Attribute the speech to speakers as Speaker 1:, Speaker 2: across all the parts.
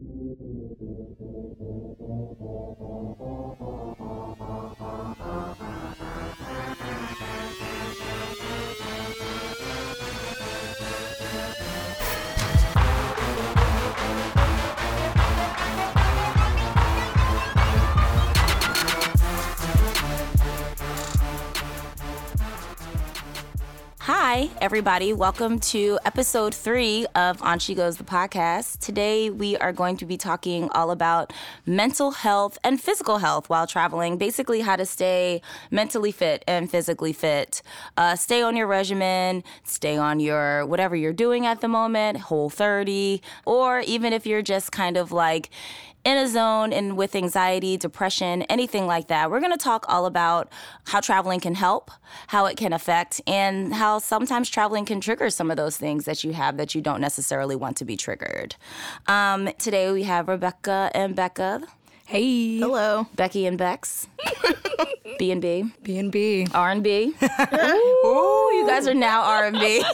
Speaker 1: Hi, everybody. Welcome to episode three of On She Goes the podcast. Today, we are going to be talking all about mental health and physical health while traveling. Basically, how to stay mentally fit and physically fit. Uh, stay on your regimen, stay on your whatever you're doing at the moment, whole 30, or even if you're just kind of like, in a zone and with anxiety, depression, anything like that. We're going to talk all about how traveling can help, how it can affect, and how sometimes traveling can trigger some of those things that you have that you don't necessarily want to be triggered. Um, today we have Rebecca and Becca.
Speaker 2: Hey.
Speaker 3: Hello.
Speaker 1: Becky and Bex. B and B.
Speaker 2: B and B.
Speaker 1: R and B. Ooh, you guys are now R and B.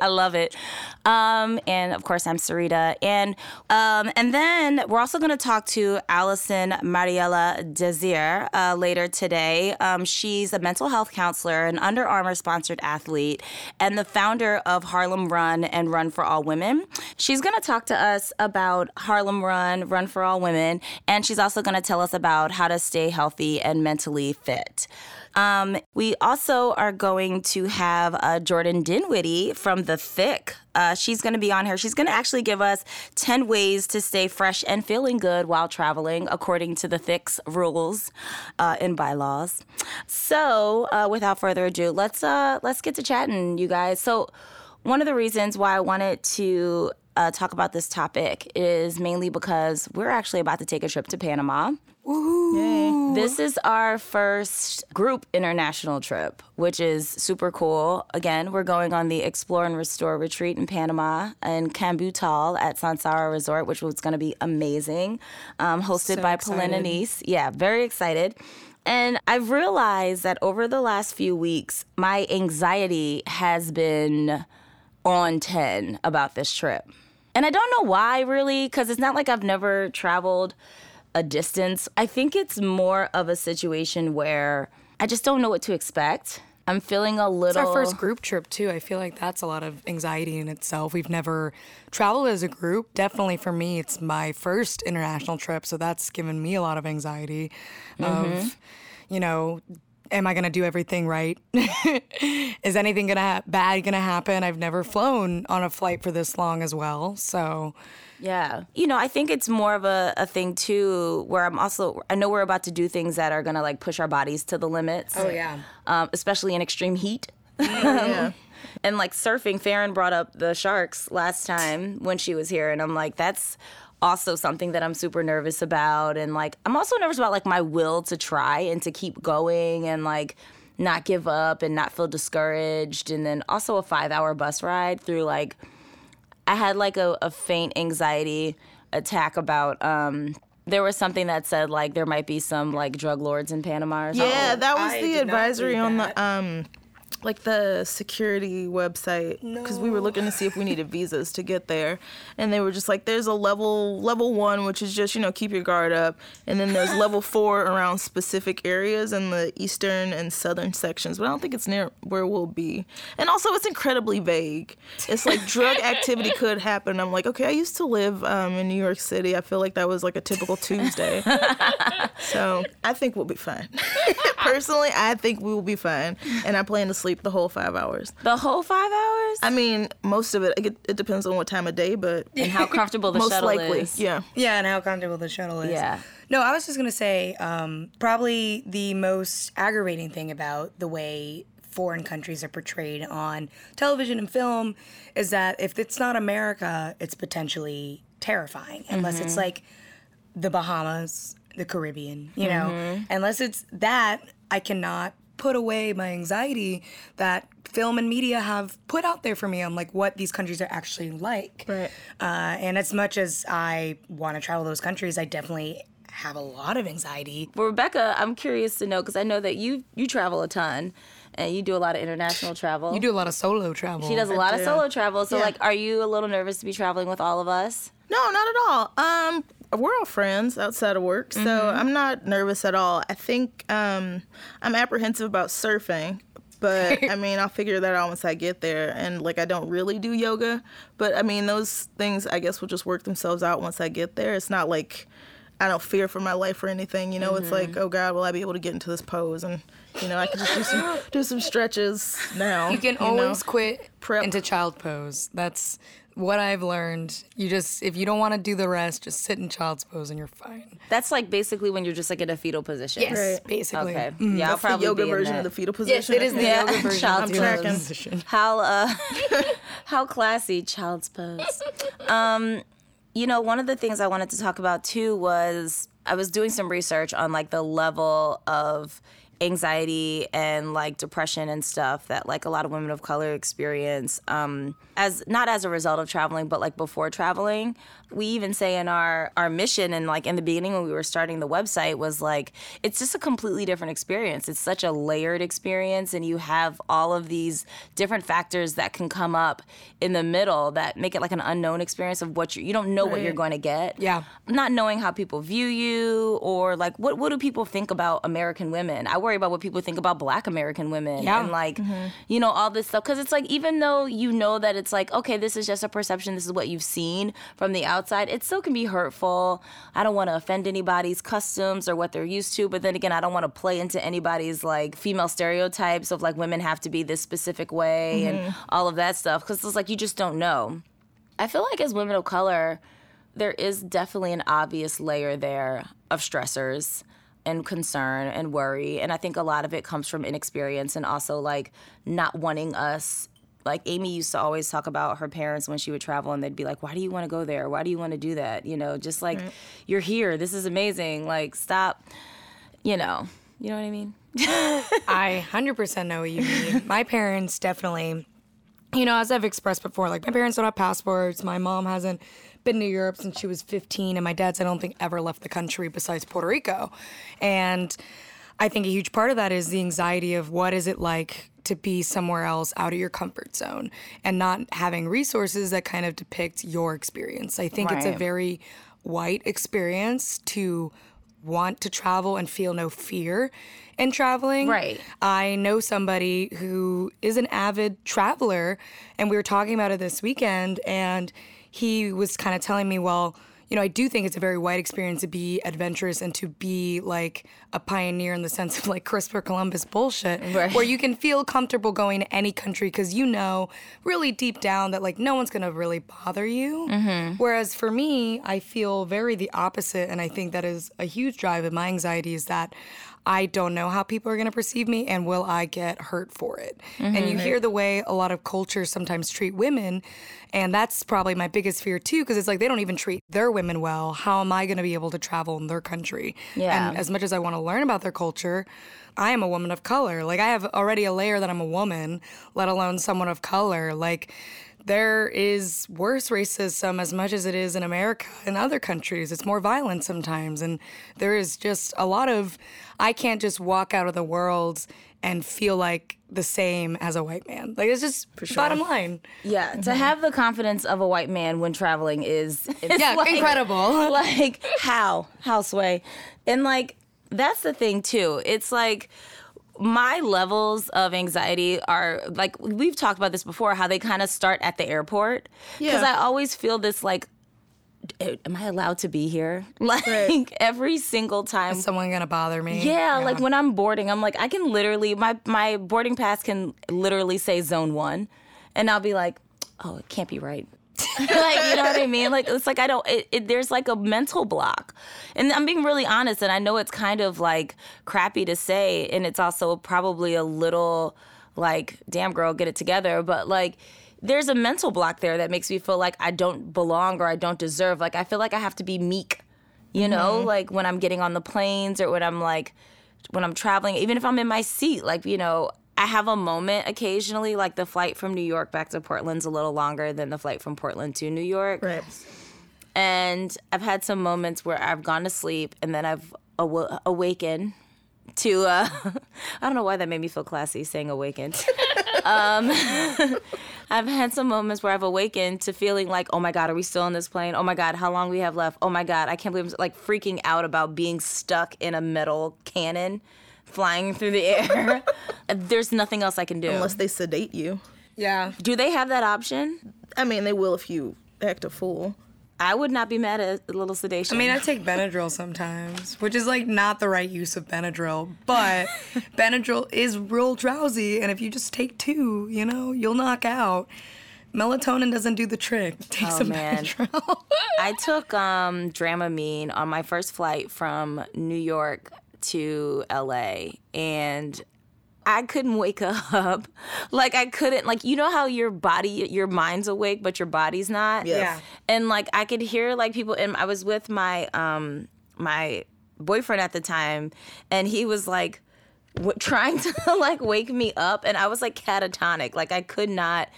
Speaker 1: I love it. Um, and of course, I'm Sarita. And um, and then we're also going to talk to Alison Mariella Desir uh, later today. Um, she's a mental health counselor, an Under Armour sponsored athlete, and the founder of Harlem Run and Run for All Women. She's going to talk to us about Harlem Run, Run for All Women, and she's also going to tell us about how to stay healthy and mentally fit. Um, we also are going to have uh, Jordan Dinwiddie from The Thick. Uh, she's going to be on here. She's going to actually give us 10 ways to stay fresh and feeling good while traveling, according to The Thick's rules uh, and bylaws. So, uh, without further ado, let's uh, let's get to chatting, you guys. So, one of the reasons why I wanted to uh, talk about this topic is mainly because we're actually about to take a trip to Panama.
Speaker 3: Yay.
Speaker 1: This is our first group international trip, which is super cool. Again, we're going on the Explore and Restore retreat in Panama and Cambutal at Sansara Resort, which was going to be amazing, um, hosted
Speaker 2: So
Speaker 1: by
Speaker 2: excited.
Speaker 1: Polina Nice. Yeah, very excited. And I've realized that over the last few weeks, my anxiety has been on 10 about this trip. And I don't know why, really, because it's not like I've never traveled a distance. I think it's more of a situation where I just don't know what to expect. I'm feeling a little.
Speaker 2: It's our first group trip too. I feel like that's a lot of anxiety in itself. We've never traveled as a group. Definitely for me, it's my first international trip, so that's given me a lot of anxiety. Of, mm-hmm. you know, am I gonna do everything right? Is anything gonna ha- bad gonna happen? I've never flown on a flight for this long as well, so
Speaker 1: Yeah. You know, I think it's more of a, a thing too where I'm also, I know we're about to do things that are going to like push our bodies to the limits.
Speaker 2: Oh, yeah.
Speaker 1: Um, especially in extreme heat.
Speaker 3: Yeah.
Speaker 1: And like surfing, Farron brought up the sharks last time when she was here. And I'm like, that's also something that I'm super nervous about. And like, I'm also nervous about like my will to try and to keep going and like not give up and not feel discouraged. And then also a five hour bus ride through like, I had like a, a faint anxiety attack about, um, there was something that said like there might be some like drug lords in Panama or something.
Speaker 3: Yeah, that was
Speaker 2: I
Speaker 3: the advisory on the um like the security website because we were looking to see if we needed visas to get there. And they were just like there's a level level 1 which is just you know keep your guard up. And then there's level 4 around specific areas in the eastern and southern sections but I don't think it's near where we'll be. And also it's incredibly vague. It's like drug activity could happen. I'm like okay I used to live um, in New York City. I feel like that was like a typical Tuesday. So I think we'll be fine. Personally, I think we will be fine, and I plan to sleep the whole five hours.
Speaker 1: The whole five hours?
Speaker 3: I mean, most of it. It, it depends on what time of day, but
Speaker 1: and how comfortable the
Speaker 3: most
Speaker 1: shuttle
Speaker 3: likely,
Speaker 1: is.
Speaker 3: yeah.
Speaker 2: Yeah, and how comfortable the shuttle is.
Speaker 1: Yeah.
Speaker 2: No, I was just gonna say, um, probably the most aggravating thing about the way foreign countries are portrayed on television and film is that if it's not America, it's potentially terrifying. Unless it's like the Bahamas, the Caribbean, you know. Unless it's that, I cannot put away my anxiety that film and media have put out there for me on like what these countries are actually like.
Speaker 3: Right.
Speaker 2: Uh, and as much as I want to travel those countries, I definitely have a lot of anxiety.
Speaker 1: But Rebecca, I'm curious to know because I know that you you travel a ton and you do a lot of international travel.
Speaker 2: You do a lot of solo travel.
Speaker 1: She does a lot of solo travel. So
Speaker 3: Yeah.
Speaker 1: like, are you a little nervous to be traveling with all of us?
Speaker 3: No, not at all. Um, we're all friends outside of work, so
Speaker 1: Mm-hmm.
Speaker 3: I'm not nervous at all. I think um, I'm apprehensive about surfing, but I mean, I'll figure that out once I get there. And like, I don't really do yoga, but I mean, those things I guess will just work themselves out once I get there. It's not like I don't fear for my life or anything. You know, it's
Speaker 1: Mm-hmm.
Speaker 3: like, oh God, will I be able to get into this pose? And you know, I can just do some do some stretches now.
Speaker 2: You can
Speaker 3: know?
Speaker 2: always quit
Speaker 3: Prep.
Speaker 2: into child pose. That's what I've learned. You just if you don't want to do the rest, just sit in child's pose and you're fine.
Speaker 1: That's like basically when you're just like in a fetal position.
Speaker 3: Right.
Speaker 2: basically.
Speaker 1: Okay.
Speaker 2: Mm.
Speaker 1: Yeah, I'll
Speaker 3: That's the yoga version of the fetal position.
Speaker 2: Yes,
Speaker 3: position.
Speaker 2: it is the
Speaker 1: Yeah.
Speaker 2: yoga version.
Speaker 1: Child's
Speaker 2: of the
Speaker 3: pose.
Speaker 2: position.
Speaker 1: How uh how classy child's pose. Um you know, one of the things I wanted to talk about too was I was doing some research on like the level of anxiety and like depression and stuff that like a lot of women of color experience um as not as a result of traveling but like before traveling we even say in our our mission and like in the beginning when we were starting the website was like it's just a completely different experience it's such a layered experience and you have all of these different factors that can come up in the middle that make it like an unknown experience of what you you don't know what you're going to get
Speaker 2: Yeah.
Speaker 1: not knowing how people view you or like what what do people think about American women? I worry about what people think about black American women
Speaker 2: Yeah.
Speaker 1: and like mm-hmm. you know all this stuff cuz it's like even though you know that it's like okay this is just a perception this is what you've seen from the outside it still can be hurtful. I don't want to offend anybody's customs or what they're used to but then again I don't want to play into anybody's like female stereotypes of like women have to be this specific way and mm-hmm. all of that stuff cuz it's like you just don't know. I feel like as women of color, there is definitely an obvious layer there of stressors and concern and worry. And I think a lot of it comes from inexperience and also like not wanting us. Like Amy used to always talk about her parents when she would travel, and they'd be like, "Why do you want to go there? Why do you want to do that? You know, just like you're here. This is amazing. Like stop. You know, you know what I mean?
Speaker 2: I 100% know what you mean. my parents definitely, you know, as I've expressed before, like my parents don't have passports. My mom hasn't been to Europe since she was 15, and my dad's, I don't think, ever left the country besides Puerto Rico. And I think a huge part of that is the anxiety of what is it like to be somewhere else out of your comfort zone and not having resources that kind of depict your experience. I think it's a very white experience to want to travel and feel no fear in traveling.
Speaker 1: Right.
Speaker 2: I know somebody who is an avid traveler, and we were talking about it this weekend, and he was kind of telling me, well, you know, I do think it's a very white experience to be adventurous and to be like a pioneer in the sense of like Christopher Columbus bullshit,
Speaker 1: Right.
Speaker 2: where you can feel comfortable going to any country because you know really deep down that like no one's gonna really bother you. Mm-hmm. Whereas for me, I feel very the opposite, and I think that is a huge drive of my anxiety is that I don't know how people are going to perceive me and will I get hurt for it. Mm-hmm. And you hear the way a lot of cultures sometimes treat women, and that's probably my biggest fear too because it's like they don't even treat their women well. How am I going to be able to travel in their country?
Speaker 1: Yeah.
Speaker 2: And as much as I want to learn about their culture, I am a woman of color. Like I have already a layer that I'm a woman, let alone someone of color. Like there is worse racism as much as it is in America and other countries. It's more violent sometimes. And there is just a lot of, I can't just walk out of the world and feel like the same as a white man. Like it's just bottom line.
Speaker 1: Yeah, to mm-hmm. have the confidence of a white man when traveling is it's
Speaker 2: Yeah, incredible.
Speaker 1: Like how how sway, and like that's the thing too. It's like my levels of anxiety are like we've talked about this before how they kind of start at the airport because
Speaker 3: Yeah.
Speaker 1: I always feel this like "Eh, am I allowed to be here like every single time
Speaker 2: Is someone gonna bother me?
Speaker 1: yeah, like when I'm boarding, I'm like, I can literally my my boarding pass can literally say zone one, and I'll be like, oh, it can't be right. like you know what I mean? Like it's like I don't. It, it, there's like a mental block, and I'm being really honest. And I know it's kind of like crappy to say, and it's also probably a little like, damn girl, get it together. But like. There's a mental block there that makes me feel like I don't belong or I don't deserve. Like I feel like I have to be meek you know mm-hmm. like when i'm getting on the planes or when i'm like when i'm traveling even if i'm in my seat like you know i have a moment occasionally like the flight from new york back to portland's a little longer than the flight from portland to new york
Speaker 3: Right.
Speaker 1: and i've had some moments where i've gone to sleep and then i've aw- awakened to uh i don't know why that made me feel classy saying awakened um I've had some moments where I've awakened to feeling like, oh my God, are we still on this plane? Oh my God, how long we have left? Oh my God, I can't believe I'm like freaking out about being stuck in a metal cannon flying through the air. There's nothing else I can do.
Speaker 3: Unless they sedate you.
Speaker 2: Yeah.
Speaker 1: do they have that option?
Speaker 3: I mean, they will if you act a fool.
Speaker 1: I would not be mad at a little sedation.
Speaker 2: I mean, I take Benadryl sometimes, which is like not the right use of Benadryl, but Benadryl is real drowsy, and if you just take two, you know, you'll knock out. Melatonin doesn't do the trick. Take
Speaker 1: Oh,
Speaker 2: some
Speaker 1: man.
Speaker 2: Benadryl.
Speaker 1: I took um, Dramamine on my first flight from New York to LA, and I couldn't wake up. Like I couldn't. Like you know how your body, your mind's awake, but your body's not.
Speaker 3: Yes.
Speaker 2: Yeah.
Speaker 1: And like I could hear like people, and I was with my um my boyfriend at the time, and he was like. W- trying to like wake me up and i was like catatonic. Like i could not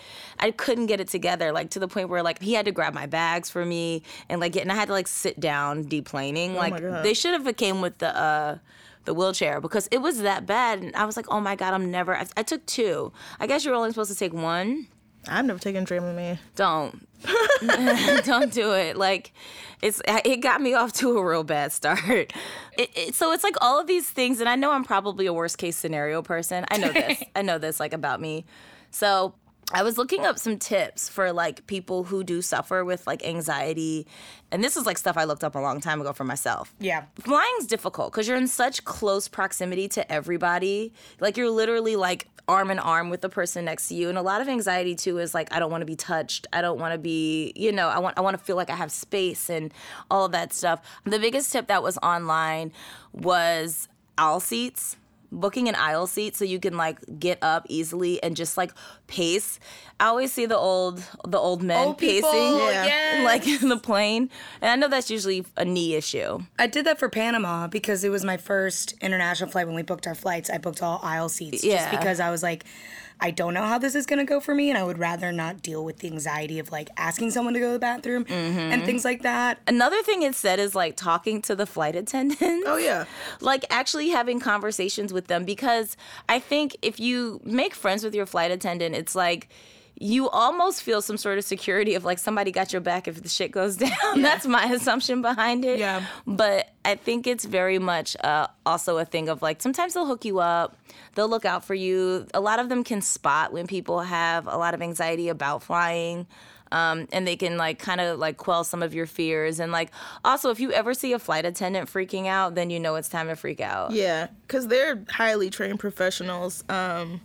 Speaker 1: i couldn't get it together like to the point where like he had to grab my bags for me and like get and i had to like sit down deplaning. Like they should have came with the uh the wheelchair because it was that bad and i was like oh my god i'm never i, I took two. I guess you're only supposed to take one
Speaker 3: I've never taken Dramamine.
Speaker 1: don't. Don't do it. Like it's it got me off to a real bad start. It, it, so it's like all of these things and i know i'm probably a worst case scenario person. I know this. I know this like about me. So i was looking up some tips for like people who do suffer with like anxiety and this is like stuff i looked up a long time ago for myself
Speaker 2: yeah.
Speaker 1: flying's difficult because you're in such close proximity to everybody. Like you're literally like arm in arm with the person next to you. And a lot of anxiety too is like I don't want to be touched. I don't want to be, you know, I want I want to feel like I have space and all of that stuff. The biggest tip that was online was aisle seats. Booking an aisle seat so you can like get up easily and just like pace. I always see the old the old men
Speaker 2: Old
Speaker 1: pacing
Speaker 3: Yeah.
Speaker 2: yes.
Speaker 1: like in the plane. And I know that's usually a knee issue.
Speaker 2: I did that for Panama because it was my first international flight. When we booked our flights, I booked all aisle seats
Speaker 1: Yeah.
Speaker 2: just because I was like, I don't know how this is gonna go for me, and I would rather not deal with the anxiety of like asking someone to go to the bathroom and mm-hmm. things like that.
Speaker 1: Another thing it said is like talking to the flight attendants.
Speaker 3: Oh, yeah.
Speaker 1: Like actually having conversations with them because I think if you make friends with your flight attendant, it's like you almost feel some sort of security of like somebody got your back if the shit goes down. That's my assumption behind it.
Speaker 2: Yeah.
Speaker 1: But I think it's very much uh, also a thing of like sometimes they'll hook you up, they'll look out for you. A lot of them can spot when people have a lot of anxiety about flying. Um, and they can like kind of like quell some of your fears and like also if you ever see a flight attendant freaking out then you know it's time to freak out
Speaker 3: Yeah, because they're highly trained professionals. Um,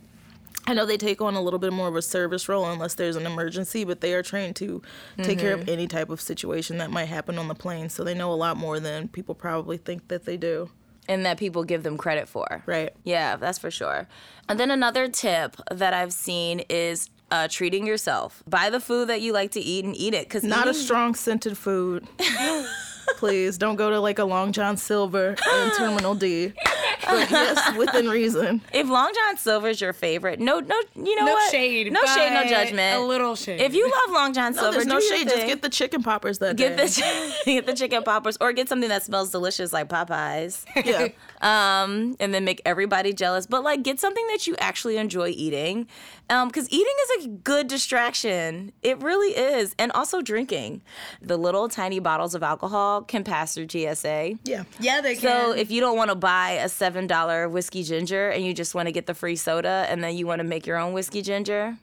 Speaker 3: I know they take on a little bit more of a service role unless there's an emergency, but they are trained to take care of any type of situation that might happen on the plane. So they know a lot more than people probably think that they do.
Speaker 1: and that people give them credit for
Speaker 3: Right.
Speaker 1: Yeah, that's for sure. And then another tip that I've seen is uh, treating yourself. Buy the food that you like to eat and eat it. Cause
Speaker 3: Not a strong scented food. Please don't go to like a Long John Silver in Terminal D. But yes, within reason.
Speaker 1: If Long John Silver's your favorite, no, no, you know
Speaker 2: No
Speaker 1: what?
Speaker 2: shade,
Speaker 1: no shade, no judgment.
Speaker 2: a little shade.
Speaker 1: If you love Long John
Speaker 3: No,
Speaker 1: Silver,
Speaker 3: there's no
Speaker 1: do your
Speaker 3: shade. Just get the chicken poppers that
Speaker 1: get
Speaker 3: day.
Speaker 1: the get the chicken poppers or get something that smells delicious like Popeyes.
Speaker 3: yeah.
Speaker 1: um, and then make everybody jealous. But like, get something that you actually enjoy eating, because eating is a good distraction. It really is, and also drinking. The little tiny bottles of alcohol can pass through TSA.
Speaker 3: Yeah.
Speaker 2: yeah, they can.
Speaker 1: So if you don't want to buy a seven dollar whiskey ginger and you just want to get the free soda and then you want to make your own whiskey ginger,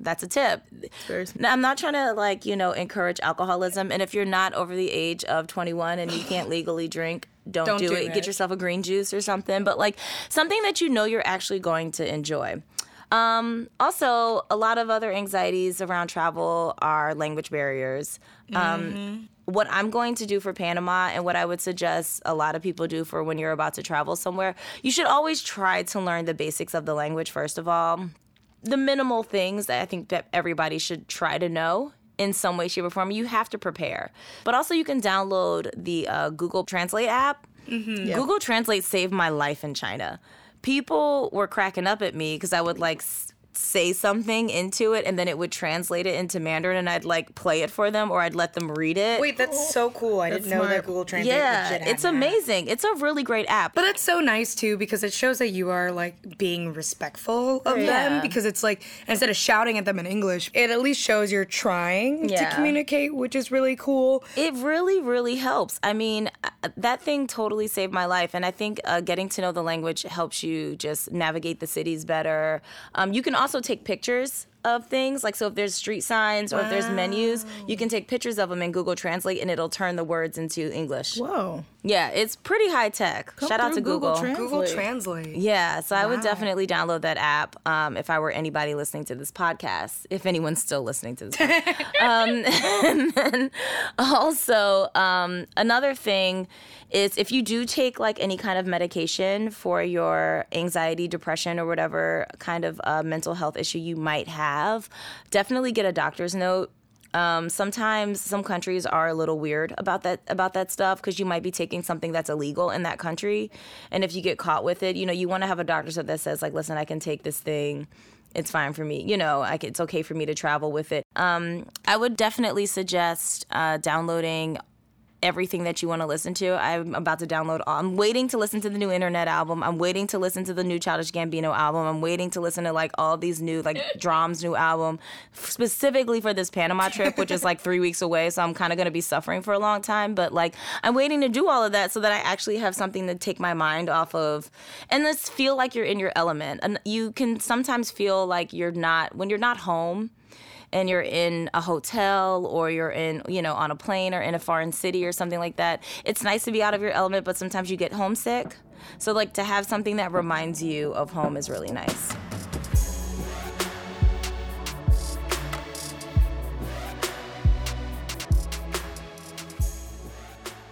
Speaker 1: that's a tip. Now, I'm not trying to like you know encourage alcoholism, and if you're not over the age of 21 and you can't legally drink, don't,
Speaker 2: Don't
Speaker 1: do,
Speaker 2: do
Speaker 1: it.
Speaker 2: it.
Speaker 1: Get yourself a green juice or something, but like something that you know you're actually going to enjoy. Um, also, a lot of other anxieties around travel are language barriers. Um, What I'm going to do for Panama and what I would suggest a lot of people do for when you're about to travel somewhere, you should always try to learn the basics of the language first of all the minimal things that I think that everybody should try to know in some way, shape, or form. You have to prepare. But also, you can download the uh, Google Translate app. Google Translate saved my life in China. People were cracking up at me because I would like s- say something into it and then it would translate it into Mandarin and I'd like play it for them or I'd let them read it.
Speaker 2: Wait, that's so cool. I didn't know
Speaker 3: smart.
Speaker 2: that Google Translate.
Speaker 1: yeah,
Speaker 2: legit had
Speaker 1: it's
Speaker 2: that.
Speaker 1: amazing. It's a really great app.
Speaker 2: But that's so nice too because it shows that you are like being respectful of
Speaker 1: Yeah.
Speaker 2: them because it's like instead of shouting at them in English, it at least shows you're trying
Speaker 1: Yeah.
Speaker 2: to communicate, which is really cool.
Speaker 1: It really, really helps. I mean, uh, that thing totally saved my life. And I think uh, getting to know the language helps you just navigate the cities better. Um, you can also take pictures of things. Like, so if there's street signs or if there's menus, you can take pictures of them in Google Translate and it'll turn the words into English.
Speaker 3: Whoa.
Speaker 1: Yeah, it's pretty high tech.
Speaker 3: Come
Speaker 1: Shout out to
Speaker 3: through
Speaker 1: Google.
Speaker 3: Translate.
Speaker 2: Google Translate.
Speaker 1: Yeah, so I would definitely download that app um, if I were anybody listening to this podcast, if anyone's still listening to this. um, and then also, um, another thing is if you do take like any kind of medication for your anxiety, depression, or whatever kind of uh, mental health issue you might have, definitely get a doctor's note um, sometimes some countries are a little weird about that about that stuff because you might be taking something that's illegal in that country, and if you get caught with it, you know you want to have a doctor note that says like, listen, I can take this thing. It's fine for me, you know. Can, it's okay for me to travel with it. Um, I would definitely suggest uh, downloading everything that you want to listen to. I'm about to download all. I'm waiting to listen to the new Internet album. I'm waiting to listen to the new Childish Gambino album. I'm waiting to listen to like all these new like Drum's new album specifically for this Panama trip, which is like 3 weeks away, so I'm kind of going to be suffering for a long time, but like I'm waiting to do all of that so that I actually have something to take my mind off of and just feel like you're in your element. And you can sometimes feel like you're not when you're not home and you're in a hotel or you're in, you know, on a plane or in a foreign city or something like that, it's nice to be out of your element, but sometimes you get homesick. So, like, to have something that reminds you of home is really nice.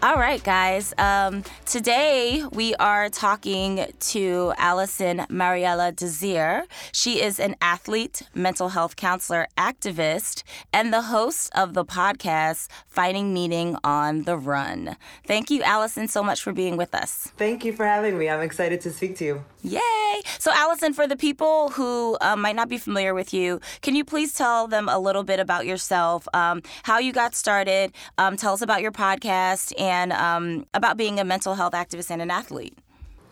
Speaker 1: All right, guys. Um, today we are talking to Alison Mariella Desir. She is an athlete, mental health counselor, activist, and the host of the podcast Finding Meaning on the Run. Thank you, Alison, so much for being with us.
Speaker 4: Thank you for having me. I'm excited to speak to you.
Speaker 1: Yay! So, Alison, for the people who um, might not be familiar with you, can you please tell them a little bit about yourself, um, how you got started, um, tell us about your podcast, and um, about being a mental health activist and an athlete?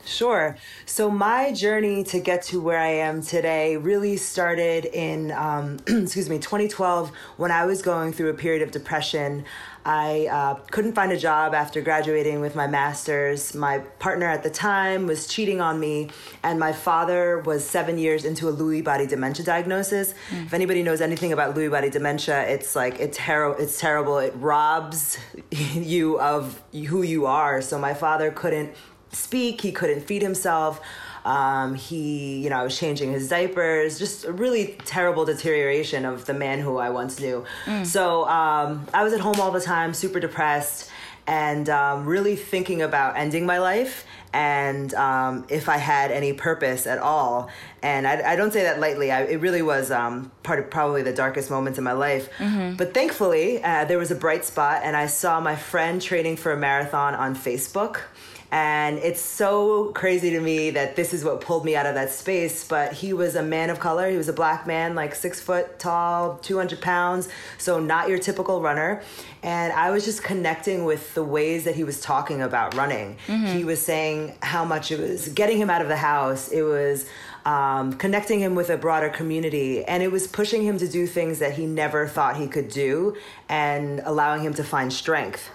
Speaker 4: Sure. So my journey to get to where I am today really started in, um, excuse me, 2012 when I was going through a period of depression. I uh, couldn't find a job after graduating with my master's. My partner at the time was cheating on me, and my father was seven years into a Lewy body dementia diagnosis. If anybody knows anything about Lewy body dementia, it's like it's ter- it's terrible. It robs you of who you are. So my father couldn't speak. He couldn't feed himself. Um, he, you know, I was changing his diapers. Just a really terrible deterioration of the man who I once knew. So um, I was at home all the time, super depressed, and um, really thinking about ending my life and um, if I had any purpose at all. And I, I don't say that lightly. I, it really was um, part of probably the darkest moments in my life. But thankfully, uh, there was a bright spot, and I saw my friend training for a marathon on Facebook. And it's so crazy to me that this is what pulled me out of that space. But he was a man of color. He was a black man, like six foot tall, 200 pounds. So, not your typical runner. And I was just connecting with the ways that he was talking about running. Mm-hmm. He was saying how much it was getting him out of the house, it was um, connecting him with a broader community, and it was pushing him to do things that he never thought he could do and allowing him to find strength.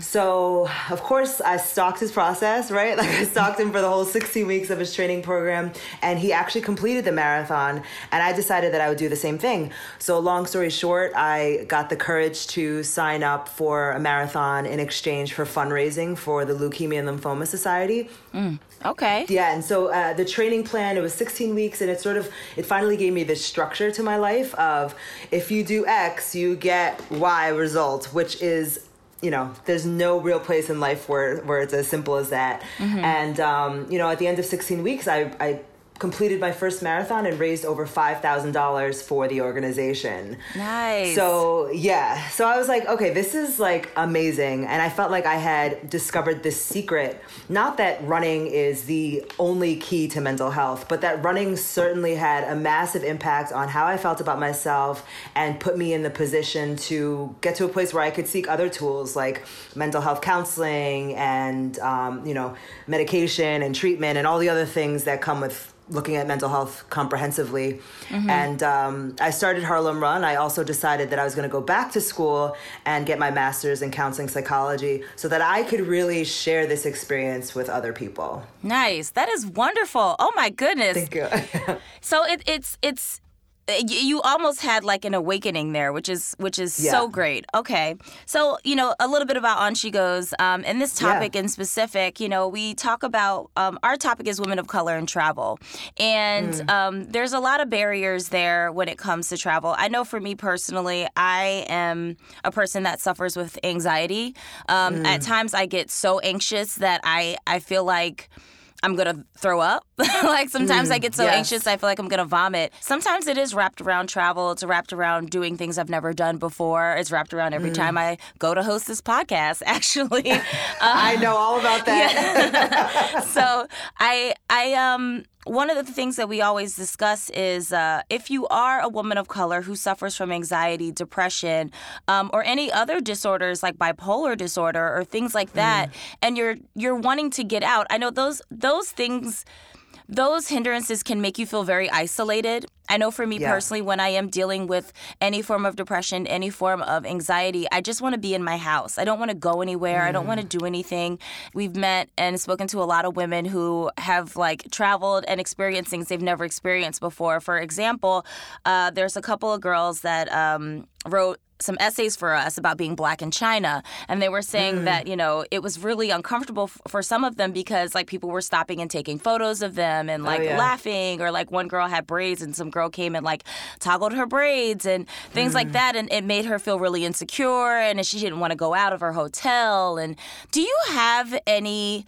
Speaker 4: So, of course, I stalked his process, right? Like, I stalked him for the whole 16 weeks of his training program, and he actually completed the marathon. And I decided that I would do the same thing. So, long story short, I got the courage to sign up for a marathon in exchange for fundraising for the Leukemia and Lymphoma Society.
Speaker 1: Okay.
Speaker 4: Yeah, and so uh, the training plan it was 16 weeks, and it sort of it finally gave me this structure to my life of if you do X, you get Y result, which is you know there's no real place in life where where it's as simple as that. And um, you know at the end of 16 weeks, I I completed my first marathon and raised over $5,000 for the organization.
Speaker 1: Nice.
Speaker 4: So, yeah. So I was like, okay, this is like amazing. And I felt like I had discovered this secret. Not that running is the only key to mental health, but that running certainly had a massive impact on how I felt about myself and put me in the position to get to a place where I could seek other tools like mental health counseling and, um, you know, medication and treatment and all the other things that come with looking at mental health comprehensively. Mm-hmm. And um, I started Harlem Run. I also decided that I was going to go back to school and get my master's in counseling psychology so that I could really share this experience with other people.
Speaker 1: Nice. That is wonderful. Oh my goodness.
Speaker 4: Thank you.
Speaker 1: so it, it's it's you almost had like an awakening there, which is which is
Speaker 4: Yeah.
Speaker 1: so great. Okay, so you know a little bit about On She Goes, um, and this topic
Speaker 4: Yeah.
Speaker 1: in specific. You know, we talk about um, our topic is women of color and travel, and
Speaker 4: Mm.
Speaker 1: um, there's a lot of barriers there when it comes to travel. I know for me personally, I am a person that suffers with anxiety. Um,
Speaker 4: Mm.
Speaker 1: At times, I get so anxious that I I feel like. I'm gonna throw up. like sometimes I mm, get so
Speaker 4: yes.
Speaker 1: anxious I feel like I'm gonna vomit. Sometimes it is wrapped around travel. It's wrapped around doing things I've never done before. It's wrapped around every mm. time I go to host this podcast. Actually,
Speaker 4: I know all about that.
Speaker 1: so I I um one of the things that we always discuss is uh, if you are a woman of color who suffers from anxiety, depression, um, or any other disorders like bipolar disorder or things like that, and you're you're wanting to get out. I know those those things those hindrances can make you feel very isolated. I know for me
Speaker 4: Yeah.
Speaker 1: personally, when I am dealing with any form of depression, any form of anxiety, I just want to be in my house. I don't want to go anywhere. I don't want to do anything. We've met and spoken to a lot of women who have like traveled and experienced things they've never experienced before. For example, uh, there's a couple of girls that um, wrote some essays for us about being black in China, and they were saying hmm. that you know it was really uncomfortable f- for some of them because like people were stopping and taking photos of them and oh, like
Speaker 4: yeah.
Speaker 1: laughing, or like one girl had braids and some girl came and like toggled her braids and things like hmm. that, and it made her feel really insecure, and she didn't want to go out of her hotel. And do you have any?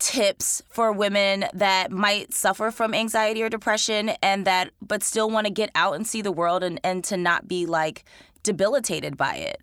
Speaker 1: tips for women that might suffer from anxiety or depression and that but still want to get out and see the world and, and to not be like debilitated by it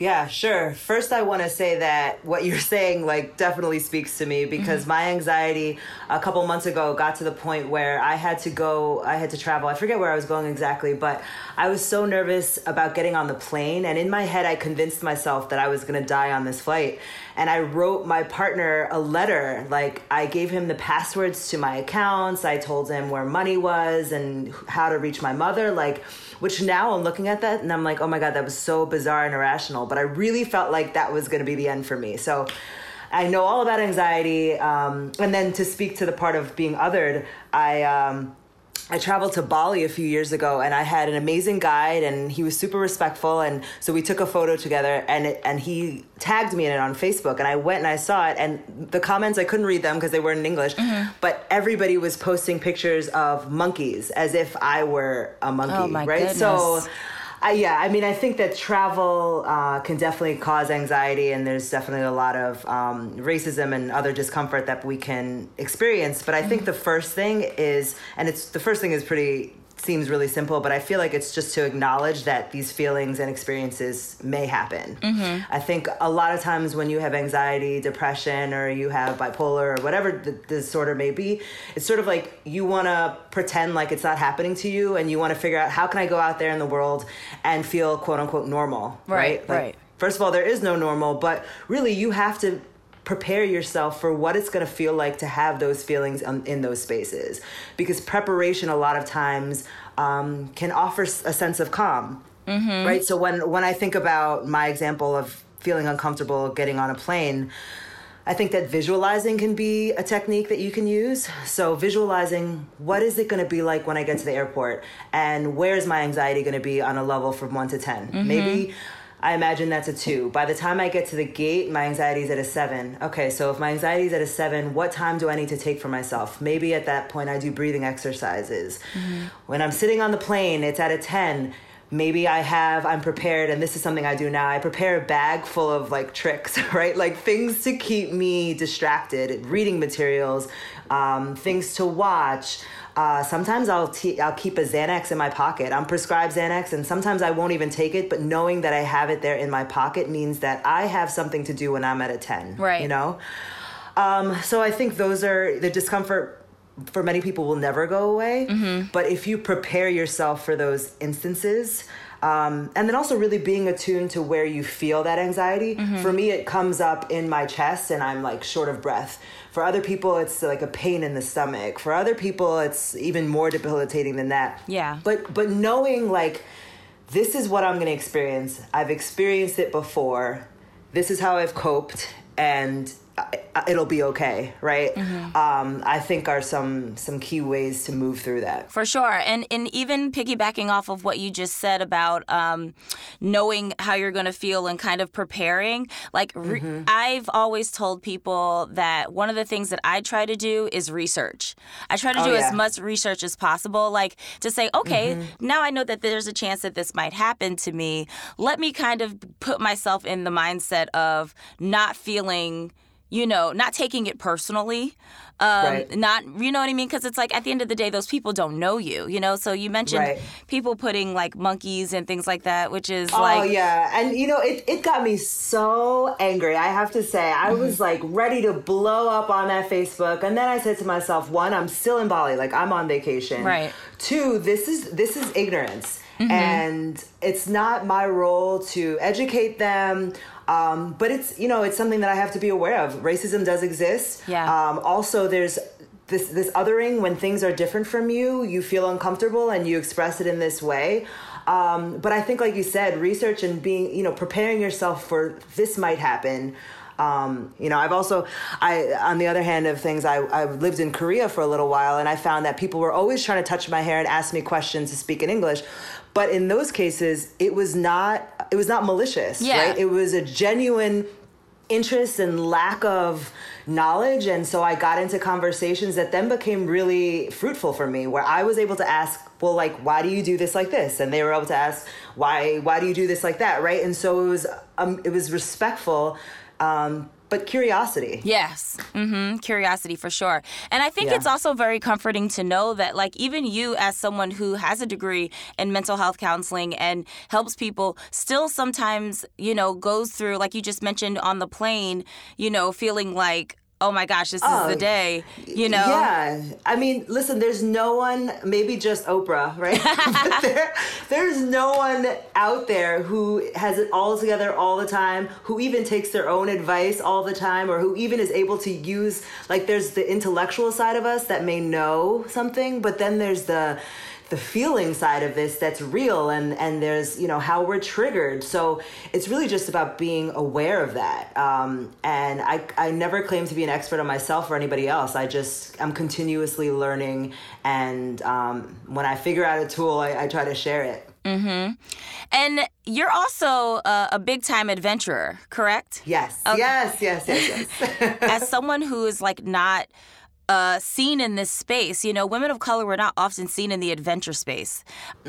Speaker 4: Yeah, sure. First, I want to say that what you're saying, like, definitely speaks to me because mm-hmm. my anxiety a couple months ago got to the point where I had to go, I had to travel. I forget where I was going exactly, but I was so nervous about getting on the plane. And in my head, I convinced myself that I was going to die on this flight. And I wrote my partner a letter. Like, I gave him the passwords to my accounts, I told him where money was and how to reach my mother. Like, which now I'm looking at that and I'm like, oh my God, that was so bizarre and irrational. But I really felt like that was going to be the end for me. So I know all about anxiety. Um, and then to speak to the part of being othered, I. Um, I traveled to Bali a few years ago and I had an amazing guide and he was super respectful and so we took a photo together and it, and he tagged me in it on Facebook and I went and I saw it and the comments I couldn't read them because they weren't in English mm-hmm. but everybody was posting pictures of monkeys as if I were a monkey
Speaker 1: Oh, my
Speaker 4: right so
Speaker 1: goodness.
Speaker 4: I, yeah, I mean, I think that travel uh, can definitely cause anxiety, and there's definitely a lot of um, racism and other discomfort that we can experience. But I think the first thing is, and it's the first thing is pretty seems really simple, but I feel like it's just to acknowledge that these feelings and experiences may happen. Mm-hmm. I think a lot of times when you have anxiety, depression, or you have bipolar, or whatever the disorder may be, it's sort of like you want to pretend like it's not happening to you, and you want to figure out how can I go out there in the world and feel quote unquote normal,
Speaker 1: Right,
Speaker 4: right?
Speaker 1: right.
Speaker 4: First of all, there is no normal, but really you have to prepare yourself for what it's going to feel like to have those feelings um, in those spaces. Because preparation a lot of times um, can offer a sense of calm. Right? So when when i think about my example of feeling uncomfortable getting on a plane I think that visualizing can be a technique that you can use. So, visualizing what is it going to be like when I get to the airport, and where is my anxiety going to be on a level from one to 10? Maybe I imagine that's a two. By the time I get to the gate, my anxiety is at a seven. Okay, so if my anxiety is at a seven, what time do I need to take for myself? Maybe at that point, I do breathing exercises. When I'm sitting on the plane, it's at a 10 maybe I have, I'm prepared, and this is something I do now. I prepare a bag full of like tricks, right? Like things to keep me distracted, reading materials, um, things to watch. Uh, sometimes I'll t- I'll keep a Xanax in my pocket. I'm prescribed Xanax, and sometimes I won't even take it. But knowing that I have it there in my pocket means that I have something to do when I'm at a ten.
Speaker 1: Right.
Speaker 4: You know. Um, so I think those are the discomfort for many people will never go away.
Speaker 1: Mm-hmm.
Speaker 4: But if you prepare yourself for those instances, um, and then also really being attuned to where you feel that anxiety.
Speaker 1: Mm-hmm.
Speaker 4: For me, it comes up in my chest and I'm like short of breath. For other people, it's like a pain in the stomach. For other people, it's even more debilitating than that.
Speaker 1: Yeah.
Speaker 4: But but knowing like this is what I'm going to experience. I've experienced it before. This is how I've coped, and it'll be okay, right? Um, I think are some some key ways to move through that.
Speaker 1: For sure. And and even piggybacking off of what you just said about um, knowing how you're going to feel and kind of preparing, like re- I've always told people that one of the things that I try to do is research. I try to
Speaker 4: Oh,
Speaker 1: do
Speaker 4: yeah.
Speaker 1: as much research as possible, like to say, okay, now I know that there's a chance that this might happen to me. Let me kind of put myself in the mindset of not feeling you know, not taking it personally. Um,
Speaker 4: Right.
Speaker 1: Not, you know what I mean? Because it's like at the end of the day, those people don't know you, you know? So you mentioned
Speaker 4: Right.
Speaker 1: people putting like monkeys and things like that, which is
Speaker 4: oh
Speaker 1: like, Oh,
Speaker 4: yeah, and you know it, it got me so angry. I have to say, I was like ready to blow up on that Facebook, and then I said to myself, one, I'm still in Bali, like I'm on vacation.
Speaker 1: Right.
Speaker 4: Two, this is this is ignorance, and it's not my role to educate them. Um, but it's you know it's something that I have to be aware of. Racism does exist.
Speaker 1: Yeah.
Speaker 4: Um, also, there's this this othering when things are different from you. You feel uncomfortable and you express it in this way. Um, but I think, like you said, research and being you know preparing yourself for this might happen. Um, you know, I've also, I, on the other hand of things, I, I lived in Korea for a little while and I found that people were always trying to touch my hair and ask me questions to speak in English. But in those cases, it was not, it was not malicious,
Speaker 1: Yeah.
Speaker 4: right? It was a genuine interest and lack of knowledge and so i got into conversations that then became really fruitful for me where i was able to ask well like why do you do this like this and they were able to ask why why do you do this like that right and so it was um, it was respectful um, but curiosity
Speaker 1: Yes. hmm Curiosity for sure. And I think
Speaker 4: Yeah.
Speaker 1: it's also very comforting to know that, like, even you, as someone who has a degree in mental health counseling and helps people, still sometimes, you know, goes through, like you just mentioned on the plane, you know, feeling like, oh my gosh, this
Speaker 4: Oh,
Speaker 1: is the oh, day, you know?
Speaker 4: Yeah, I mean, listen. There's no one, maybe just Oprah, right? there, there's no one out there who has it all together all the time, who even takes their own advice all the time, or who even is able to use. Like, there's the intellectual side of us that may know something, but then there's the the feeling side of this that's real and and there's you know how we're triggered. So it's really just about being aware of that. Um, and I, I never claim to be an expert on myself or anybody else. I just i'm continuously learning and um, when i figure out a tool I, I try to share it. Mm-hmm.
Speaker 1: And you're also a, a big time adventurer, correct?
Speaker 4: yes. Yes yes yes yes.
Speaker 1: As someone who is like not uh, seen in this space, you know, women of color were not often seen in the adventure space,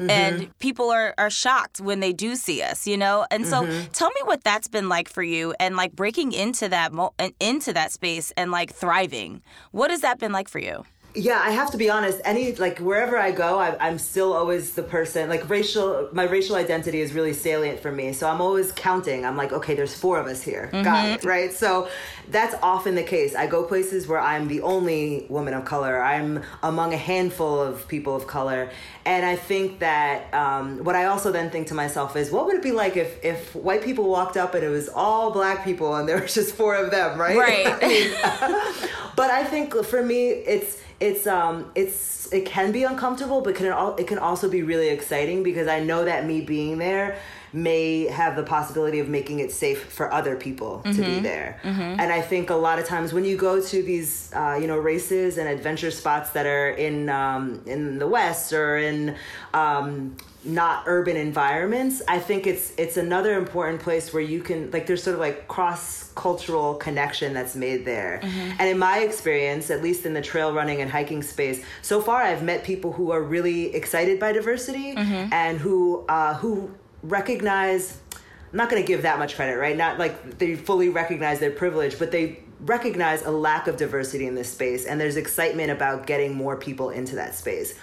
Speaker 1: and people are are shocked when they do see us, you know. And so, tell me what that's been like for you, and like breaking into that mo- and into that space and like thriving. What has that been like for you?
Speaker 4: Yeah, I have to be honest. Any like wherever I go, I, I'm still always the person. Like racial, my racial identity is really salient for me. So I'm always counting. I'm like, okay, there's four of us here. Got it, right? So that's often the case. I go places where I'm the only woman of color. I'm among a handful of people of color, and I think that um, what I also then think to myself is, what would it be like if if white people walked up and it was all black people and there was just four of them, right?
Speaker 1: Right.
Speaker 4: I mean, but I think for me, it's it's um it's it can be uncomfortable, but can it, all, it can also be really exciting because I know that me being there may have the possibility of making it safe for other people to be there. And I think a lot of times when you go to these, uh, you know, races and adventure spots that are in um, in the West or in um, not urban environments, I think it's it's another important place where you can like there's sort of like cross cultural connection that's made there. And in my experience, at least in the trail running and hiking space, so far I've met people who are really excited by diversity and who uh, who recognize I'm not going to give that much credit, right? Not like they fully recognize their privilege, but they recognize a lack of diversity in this space, and there's excitement about getting more people into that space.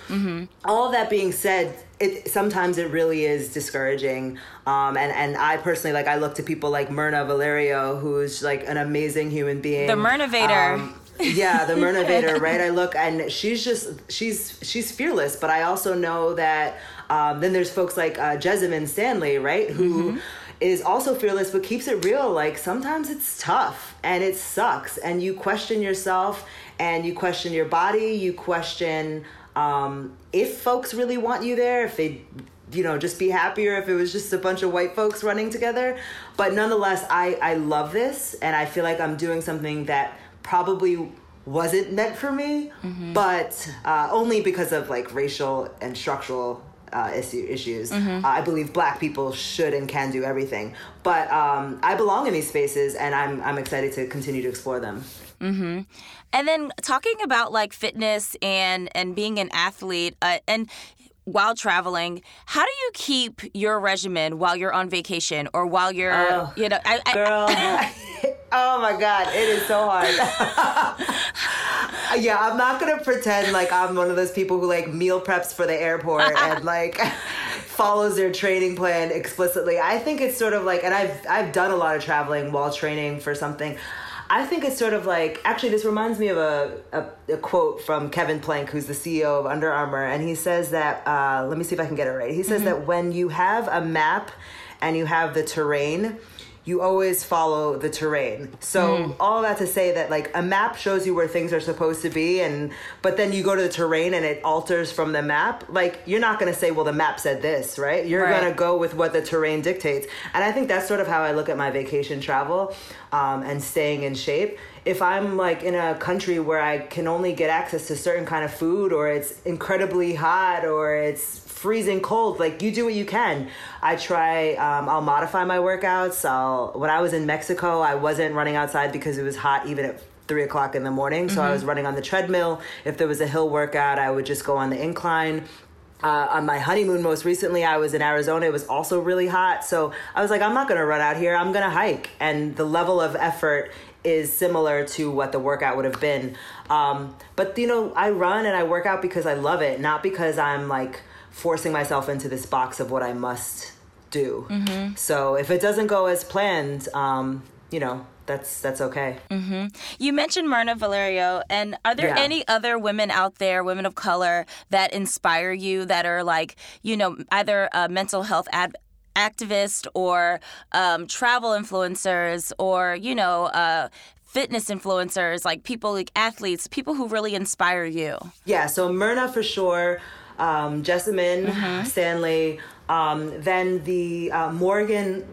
Speaker 4: All that being said, it sometimes it really is discouraging, um, and and I personally like I look to people like Myrna Valerio, who's like an amazing human being,
Speaker 1: The Myrnavator.
Speaker 4: Um, yeah, the Myrnavator, right? I look and she's just she's she's fearless, but I also know that um, then there's folks like uh, Jessamyn Stanley, right, who is also fearless but keeps it real. Like sometimes it's tough and it sucks, and you question yourself and you question your body, you question um, if folks really want you there, if they you know just be happier if it was just a bunch of white folks running together. But nonetheless i i love this and i feel like i'm doing something that probably wasn't meant for me but uh, only because of like racial and structural uh, issue, issues. Uh, i believe black people should and can do everything. But um, i belong in these spaces and i'm i'm excited to continue to explore them. Mm-hmm.
Speaker 1: And then talking about like fitness and and being an athlete uh, and while traveling, how do you keep your regimen while you're on vacation or while you're
Speaker 4: Oh,
Speaker 1: you know I, I,
Speaker 4: girl. Oh my god it is so hard. Yeah i'm not gonna pretend like i'm one of those people who like meal preps for the airport and like follows their training plan explicitly. I think it's sort of like and i've i've done a lot of traveling while training for something I think it's sort of like actually this reminds me of a, a, a quote from Kevin Plank, who's the CEO of Under Armour, and he says that uh, let me see if I can get it right. He says that when you have a map and you have the terrain, you always follow the terrain. So all that to say that like a map shows you where things are supposed to be and but then you go to the terrain and it alters from the map. Like you're not going to say well the map said this, right? You're
Speaker 1: Right.
Speaker 4: going to go with what the terrain dictates. And I think that's sort of how I look at my vacation travel um, and staying in shape. If I'm like in a country where I can only get access to certain kind of food or it's incredibly hot or it's freezing cold. Like you do what you can. I try um, i'll modify my workouts. I'll when i was in mexico i wasn't running outside because it was hot even at three o'clock in the morning. So i was running on the treadmill. If there was a hill workout i would just go on the incline. Uh, on my honeymoon most recently i was in arizona. It was also really hot. So i was like i'm not going to run out here. I'm going to hike. And the level of effort is similar to what the workout would have been. Um, but you know i run and i work out because i love it not because i'm like forcing myself into this box of what i must do so if it doesn't go as planned um, you know that's that's okay
Speaker 1: you mentioned Myrna Valerio, and are there
Speaker 4: Yeah.
Speaker 1: any other women out there, women of color, that inspire you that are like you know either a mental health ad- activist or um, travel influencers or you know uh, fitness influencers, like people like athletes, people who really inspire you?
Speaker 4: Yeah, so Myrna for sure, um, Jessamyn Stanley, um, then the uh, Morgan.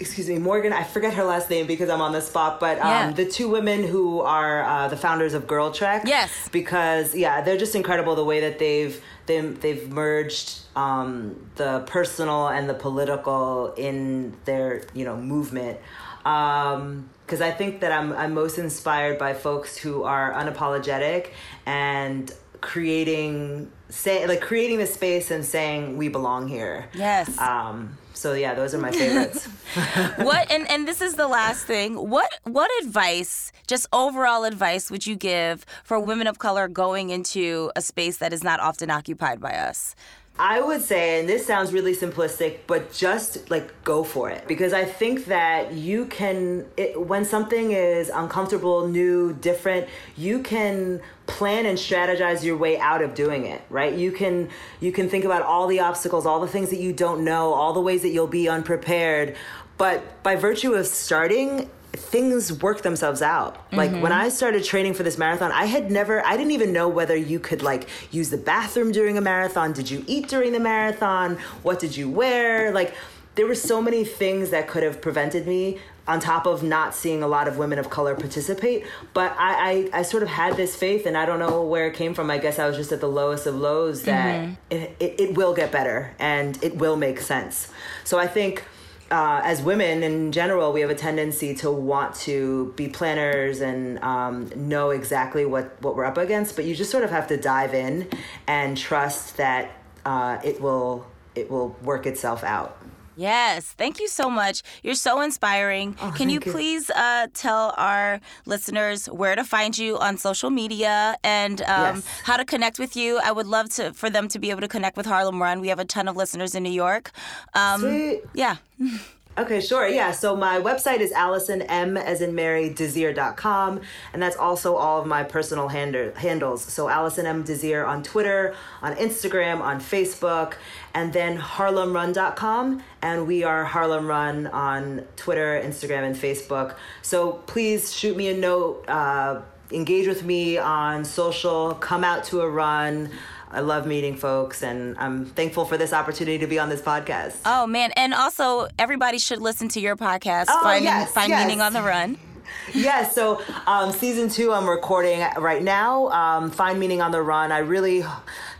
Speaker 4: Excuse me, Morgan. I forget her last name because I'm on the spot. But um,
Speaker 1: Yeah.
Speaker 4: the two women who are uh, the founders of Girl Trek.
Speaker 1: Yes.
Speaker 4: Because yeah, they're just incredible the way that they've they, they've merged um, the personal and the political in their you know movement. Because I think that I'm I'm most inspired by folks who are unapologetic and creating say like creating the space and saying we belong here.
Speaker 1: Yes.
Speaker 4: Um, so yeah, those are my favorites.
Speaker 1: what and, and this is the last thing what what advice just overall advice would you give for women of color going into a space that is not often occupied by us
Speaker 4: I would say, and this sounds really simplistic, but just like go for it. Because I think that you can, it, when something is uncomfortable, new, different, you can plan and strategize your way out of doing it, right? You can, you can think about all the obstacles, all the things that you don't know, all the ways that you'll be unprepared. But by virtue of starting, things work themselves out. Like when I started training for this marathon, I had never, I didn't even know whether you could like use the bathroom during a marathon. Did you eat during the marathon? What did you wear? Like, there were so many things that could have prevented me on top of not seeing a lot of women of color participate. But I, I, I, sort of had this faith, and I don't know where it came from. I guess I was just at the lowest of lows that mm-hmm. it, it, it, will get better and it will make sense. So I think. Uh, as women in general, we have a tendency to want to be planners and um, know exactly what, what we're up against, but you just sort of have to dive in and trust that uh, it will it will work itself out.
Speaker 1: Yes, thank you so much. You're so inspiring. Oh, Can you, you, please uh, tell our listeners where to find you on social media and um, yes. how to connect with you? I would love to for them to be able to connect with Harlem Run. We have a ton of listeners in New York.
Speaker 4: Um, Sweet.
Speaker 1: Yeah.
Speaker 4: Okay, sure. Yeah. So my website is Alison M as in Mary Desir.com. And that's also all of my personal hand- handles. So Alison M Desir on Twitter, on Instagram, on Facebook, and then HarlemRun.com. And we are Harlem Run on Twitter, Instagram, and Facebook. So please shoot me a note, uh, engage with me on social, come out to a run. I love meeting folks, and I'm thankful for this opportunity to be on this podcast.
Speaker 1: Oh man, and also everybody should listen to your podcast. Oh, Find, yes, Find yes. Meaning on the Run.
Speaker 4: yes, so um, season two I'm recording right now. Um, Find Meaning on the Run. I really,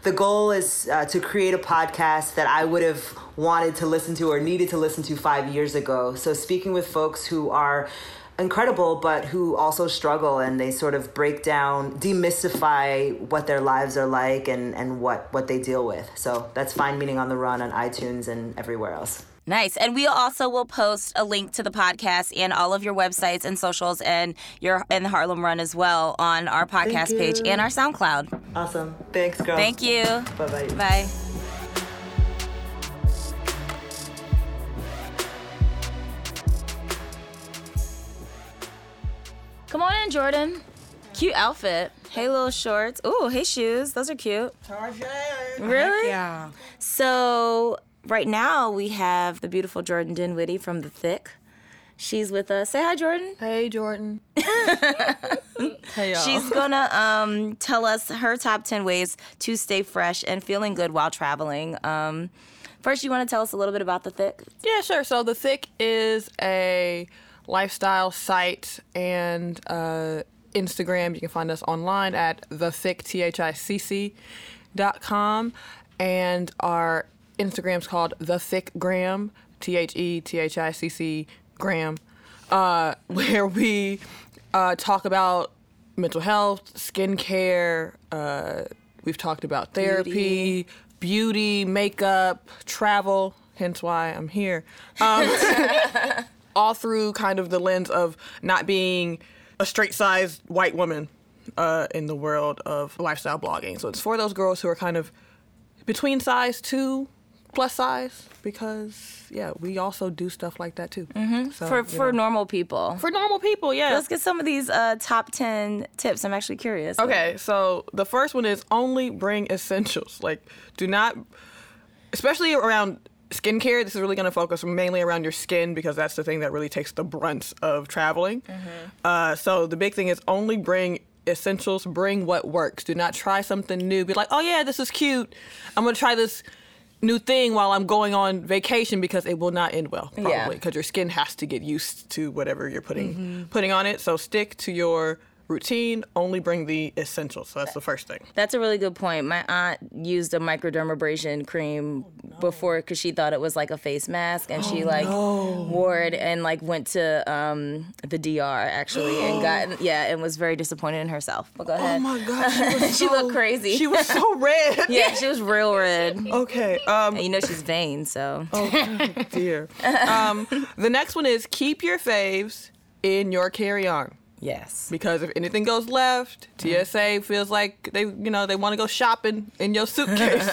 Speaker 4: the goal is uh, to create a podcast that I would have wanted to listen to or needed to listen to five years ago. So speaking with folks who are incredible, but who also struggle and they sort of break down, demystify what their lives are like and, and what, what they deal with. So that's Find Meaning on the Run on iTunes and everywhere else.
Speaker 1: Nice. And we also will post a link to the podcast and all of your websites and socials and your and the Harlem Run as well on our podcast page and our SoundCloud.
Speaker 4: Awesome. Thanks, girl.
Speaker 1: Thank you.
Speaker 4: Bye-bye.
Speaker 1: Bye. Come on in, Jordan. Cute outfit. Hey, little shorts. Ooh, hey, shoes. Those are cute.
Speaker 5: Target.
Speaker 1: Really?
Speaker 2: yeah.
Speaker 1: So, right now we have the beautiful Jordan Dinwiddie from The Thicc. She's with us. Say hi, Jordan.
Speaker 6: Hey, Jordan. hey, y'all.
Speaker 1: She's gonna um, tell us her top 10 ways to stay fresh and feeling good while traveling. Um, first, you want to tell us a little bit about The Thicc?
Speaker 6: Yeah, sure. So, The Thicc is a lifestyle site and uh, Instagram. You can find us online at the T H I C C dot com, and our Instagram's called the T H E T H I C C Gram, uh, where we uh, talk about mental health, skincare. Uh, we've talked about therapy, beauty. beauty, makeup, travel. Hence why I'm here. Um, all through kind of the lens of not being a straight sized white woman uh, in the world of lifestyle blogging. So it's for those girls who are kind of between size two plus size because yeah we also do stuff like that too
Speaker 1: mm-hmm. so, for for know. normal people
Speaker 6: for normal people yeah
Speaker 1: let's get some of these uh, top 10 tips i'm actually curious
Speaker 6: okay so the first one is only bring essentials like do not especially around skincare, this is really going to focus mainly around your skin because that's the thing that really takes the brunt of traveling. Mm-hmm. Uh, so the big thing is only bring essentials, bring what works. Do not try something new. Be like, oh yeah, this is cute. I'm going to try this new thing while I'm going on vacation because it will not end well probably because yeah. your skin has to get used to whatever you're putting mm-hmm. putting on it. So stick to your routine, only bring the essentials. So that's the first thing.
Speaker 1: That's a really good point. My aunt used a microdermabrasion cream oh, no. before because she thought it was like a face mask, and oh, she like no. wore it and like went to um, the DR actually and got yeah and was very disappointed in herself. But go ahead.
Speaker 6: Oh my god, she,
Speaker 1: she looked crazy.
Speaker 6: She was so red.
Speaker 1: yeah, she was real red.
Speaker 6: Okay. Um,
Speaker 1: and you know she's vain, so.
Speaker 6: Oh dear. Um, the next one is keep your faves in your carry-on.
Speaker 1: Yes.
Speaker 6: Because if anything goes left, TSA feels like they, you know, they want to go shopping in your suitcase.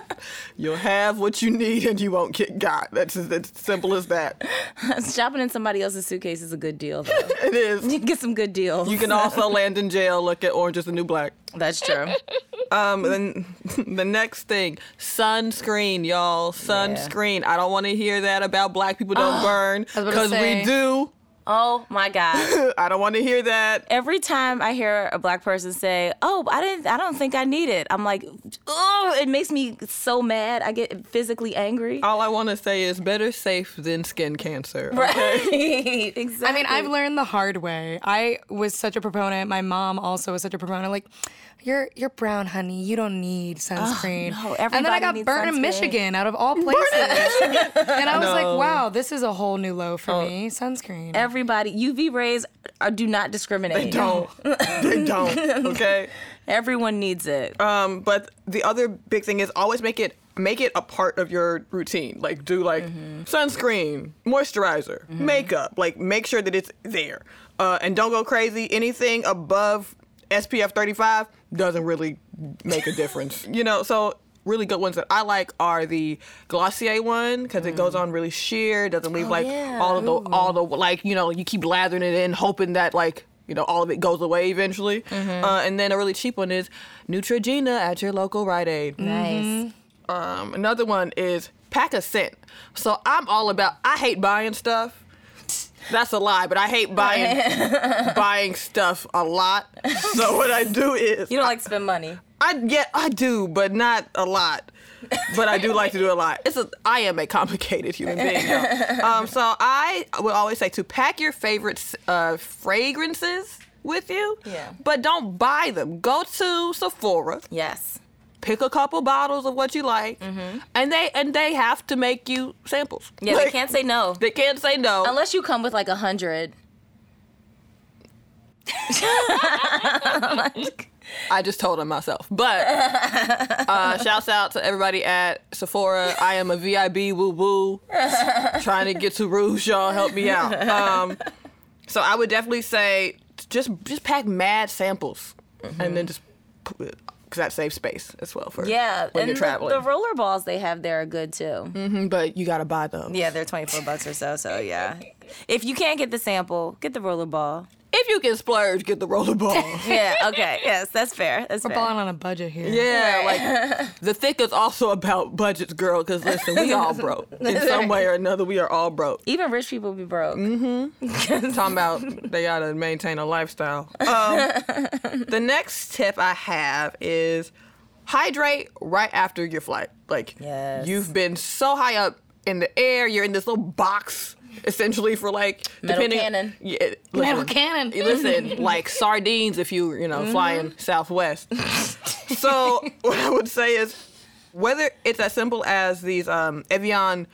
Speaker 6: You'll have what you need and you won't get got. That's as simple as that.
Speaker 1: shopping in somebody else's suitcase is a good deal, though.
Speaker 6: it is.
Speaker 1: You can get some good deals.
Speaker 6: You can also land in jail. Look at Orange is the New Black.
Speaker 1: That's true.
Speaker 6: Um, then the next thing, sunscreen, y'all. Sunscreen. Yeah. I don't want to hear that about black people don't burn because we do.
Speaker 1: Oh my god.
Speaker 6: I don't want to hear that.
Speaker 1: Every time I hear a black person say, "Oh, I didn't I don't think I need it." I'm like, "Oh, it makes me so mad. I get physically angry."
Speaker 6: All I want to say is better safe than skin cancer.
Speaker 1: Right. exactly.
Speaker 2: I mean, I've learned the hard way. I was such a proponent. My mom also was such a proponent. Like, you're you're brown, honey. You don't need sunscreen.
Speaker 1: no,
Speaker 2: and then I got
Speaker 1: needs
Speaker 2: burnt
Speaker 1: sunscreen.
Speaker 2: in Michigan, out of all places. and I was like, wow, this is a whole new low for me. Sunscreen.
Speaker 1: Everybody, UV rays are, do not discriminate.
Speaker 6: They don't. they don't. Okay.
Speaker 1: Everyone needs it.
Speaker 6: Um, but the other big thing is always make it make it a part of your routine. Like do like sunscreen, moisturizer, makeup. Like make sure that it's there. Uh, and don't go crazy. Anything above SPF 35 doesn't really make a difference. you know, so really good ones that I like are the Glossier one because it goes on really sheer, doesn't leave like
Speaker 1: yeah.
Speaker 6: all of the all the like you know you keep lathering it in, hoping that like you know all of it goes away eventually. Uh, and then a really cheap one is Neutrogena at your local Rite Aid.
Speaker 1: nice.
Speaker 6: Um, another one is pack a scent. So I'm all about. I hate buying stuff. That's a lie, but I hate buying buying stuff a lot. So what I do is
Speaker 1: You don't like to spend money.
Speaker 6: I yeah I do, but not a lot. But I do like to do a lot. It's a I am a complicated human being. though. Um, so I would always say to pack your favorite uh, fragrances with you.
Speaker 1: Yeah.
Speaker 6: But don't buy them. Go to Sephora
Speaker 1: Yes.
Speaker 6: Pick a couple bottles of what you like, and they and they have to make you samples.
Speaker 1: Yeah, they can't say no.
Speaker 6: They can't say no.
Speaker 1: Unless you come with like a hundred.
Speaker 6: I just told them myself. But uh, shouts out to everybody at Sephora. I am a VIB woo woo, trying to get to Rouge. Y'all help me out. Um, so I would definitely say just just pack mad samples, and then just because that saves space as well for
Speaker 1: Yeah,
Speaker 6: when
Speaker 1: and
Speaker 6: you're
Speaker 1: the-
Speaker 6: traveling.
Speaker 1: The, roller balls they have there are good too.
Speaker 6: Mhm, but you gotta buy those.
Speaker 1: Yeah, they're twenty four bucks or so. So yeah, if you can't get the sample, get the roller ball.
Speaker 6: If you can splurge, get the rollerball.
Speaker 1: Yeah. Okay. yes, that's fair. That's
Speaker 2: We're
Speaker 1: fair.
Speaker 2: balling on a budget here.
Speaker 6: Yeah, like the thicc is also about budgets, girl. Because listen, we all broke in some way or another. We are all broke.
Speaker 1: Even rich people be broke. Mm-hmm.
Speaker 6: Talking about they gotta maintain a lifestyle. Um, the next tip I have is hydrate right after your flight. Like
Speaker 1: Yes.
Speaker 6: you've been so high up in the air, you're in this little box. Essentially, for like
Speaker 1: Metal
Speaker 6: depending,
Speaker 1: cannon.
Speaker 6: yeah,
Speaker 2: Metal
Speaker 6: listen,
Speaker 2: cannon.
Speaker 6: Listen, like sardines if you you know flying Southwest. so what I would say is whether it's as simple as these um, Evian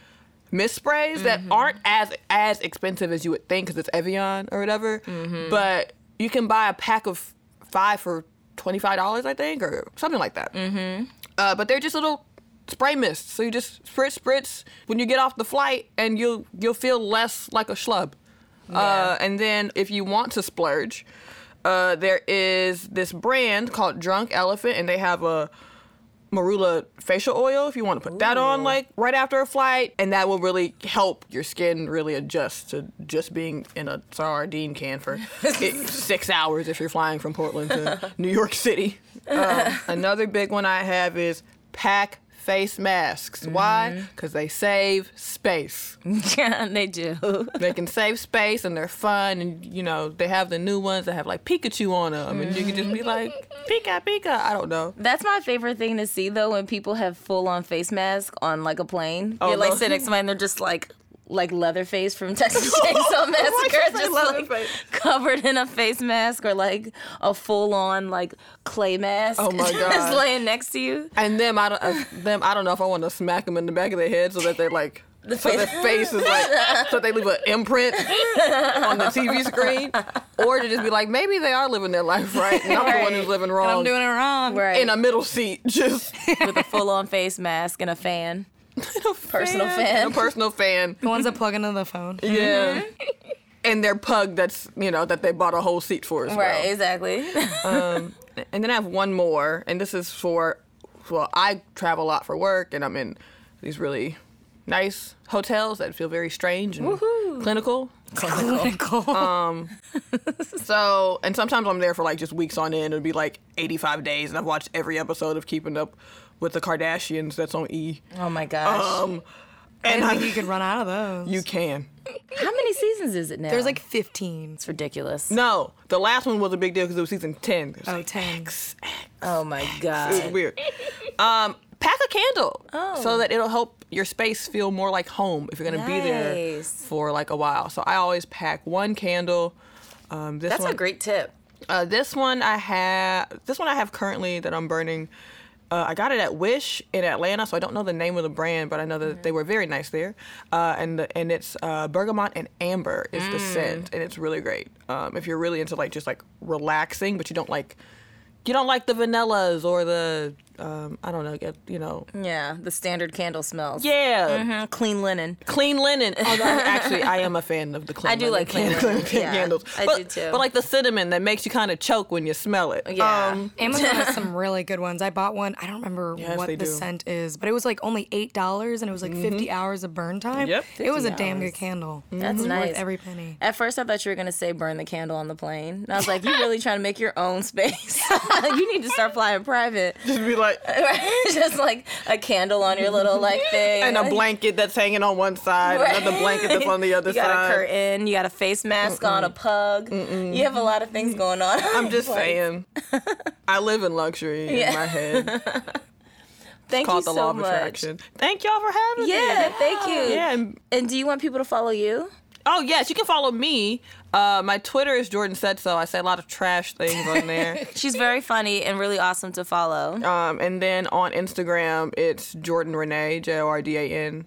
Speaker 6: mist sprays that aren't as as expensive as you would think because it's Evian or whatever, but you can buy a pack of five for twenty five dollars, I think, or something like that. Mm-hmm. Uh, but they're just little spray mists, so you just spritz spritz. When you get off the flight, and you'll you'll feel less like a schlub. Uh, and then if you want to splurge, uh, there is this brand called Drunk Elephant, and they have a marula facial oil if you want to put that on like right after a flight and that will really help your skin really adjust to just being in a sardine can for six hours if you're flying from portland to new york city. Um, another big one i have is pack face masks. Mm-hmm. Why? Because they save space.
Speaker 1: Yeah, they do.
Speaker 6: they can save space and they're fun and you know they have the new ones that have like pikachu on them and you can just be like mm-hmm. pika pika. I don't know.
Speaker 1: That's my favorite thing to see though when people have full on face mask on like a plane.
Speaker 6: Oh,
Speaker 1: You're like
Speaker 6: no.
Speaker 1: sitting next to and they're just like like Leatherface from Texas Chainsaw Massacre,
Speaker 6: you
Speaker 1: just like
Speaker 6: Leatherface?
Speaker 1: covered in a face mask or like a full on like clay mask.
Speaker 6: Oh, my god, just
Speaker 1: laying next to you.
Speaker 6: And them, I don't, uh, them, I don't know if I want to smack them in the back of their head so that they like, so their face is like, so they leave an imprint on the TV screen, or to just be like, maybe they are living their life right, and I'm the one who's living wrong.
Speaker 2: I'm doing it wrong.
Speaker 1: Right.
Speaker 6: in a middle seat, just
Speaker 1: with a full on face mask and a fan. Personal fan.
Speaker 6: a personal fan.
Speaker 2: The ones that plug into the phone.
Speaker 6: Yeah. And their pug that's, you know, that they bought a whole seat for as
Speaker 1: Right,
Speaker 6: well.
Speaker 1: exactly.
Speaker 6: Um, and then I have one more, and this is for, well, I travel a lot for work, and I'm in these really nice hotels that feel very strange and clinical. Clinical. um, so, and sometimes I'm there for like just weeks on end. It'd be like 85 days, and I've watched every episode of Keeping Up with the Kardashians that's on E.
Speaker 1: oh my gosh.
Speaker 6: Um,
Speaker 2: I
Speaker 6: And
Speaker 2: didn't
Speaker 6: I-
Speaker 2: think you could run out of those.
Speaker 6: You can.
Speaker 1: How many seasons is it now?
Speaker 2: There's like 15.
Speaker 1: it's ridiculous.
Speaker 6: No, the last one was a big deal because it was season 10. It was
Speaker 2: Oh,
Speaker 6: like
Speaker 2: 10.
Speaker 6: X,
Speaker 1: Oh my
Speaker 6: It was weird. Um, pack a candle
Speaker 1: Oh.
Speaker 6: so that it'll help your space feel more like home if you're gonna be there for like a while. So I always pack one candle. Um, this
Speaker 1: That's
Speaker 6: one,
Speaker 1: a great tip.
Speaker 6: Uh, this one I have. This one I have currently that I'm burning. Uh, I got it at Wish in Atlanta, so I don't know the name of the brand, but I know that they were very nice there. Uh, and the, and it's uh, bergamot and amber is the scent, and it's really great. Um, if you're really into like just like relaxing, but you don't like you don't like the vanillas or the um, I don't know, get you know,
Speaker 1: Yeah, the standard candle smells.
Speaker 6: yeah,
Speaker 1: Mhm, Clean linen.
Speaker 6: clean linen. Although actually, I am a fan of the clean.
Speaker 1: I do
Speaker 6: linen
Speaker 1: like clean
Speaker 6: can-
Speaker 1: linen, yeah,
Speaker 6: candles.
Speaker 1: I
Speaker 6: but,
Speaker 1: do too.
Speaker 6: But like the cinnamon that makes you kind of choke when you smell it.
Speaker 1: Yeah.
Speaker 6: Um,
Speaker 2: Amazon has some really good ones. I bought one. I don't remember
Speaker 6: Yes,
Speaker 2: what the
Speaker 6: do.
Speaker 2: scent is, but it was like only eight dollars, and it was like 50 hours of burn time.
Speaker 6: Yep.
Speaker 2: it was a
Speaker 1: 50
Speaker 2: damn good candle.
Speaker 1: That's
Speaker 2: It was
Speaker 1: nice.
Speaker 2: Worth every penny.
Speaker 1: At first, I thought you were gonna say burn the candle on the plane. And I was like, you really trying to make your own space? you need to start flying private.
Speaker 6: just be like.
Speaker 1: Just like a candle on your little like thing.
Speaker 6: and a blanket that's hanging on one side,
Speaker 1: Right.
Speaker 6: another blanket that's on the other
Speaker 1: You got
Speaker 6: side.
Speaker 1: a curtain. You got a face mask on. A pug. You have a lot of things going on.
Speaker 6: I'm just saying, I live in luxury
Speaker 1: Yeah.
Speaker 6: in my head.
Speaker 1: Thank
Speaker 6: Called
Speaker 1: you
Speaker 6: the
Speaker 1: so
Speaker 6: law of
Speaker 1: much.
Speaker 6: attraction. Thank y'all for having me.
Speaker 1: Yeah, thank you.
Speaker 6: Yeah. and-
Speaker 1: And do you want people to follow you?
Speaker 6: Oh yes, you can follow me. Uh, my Twitter is Jordan said so. I say a lot of trash things on there.
Speaker 1: She's very funny and really awesome to follow.
Speaker 6: um, and then on Instagram, it's Jordan Renee, J O R D A N,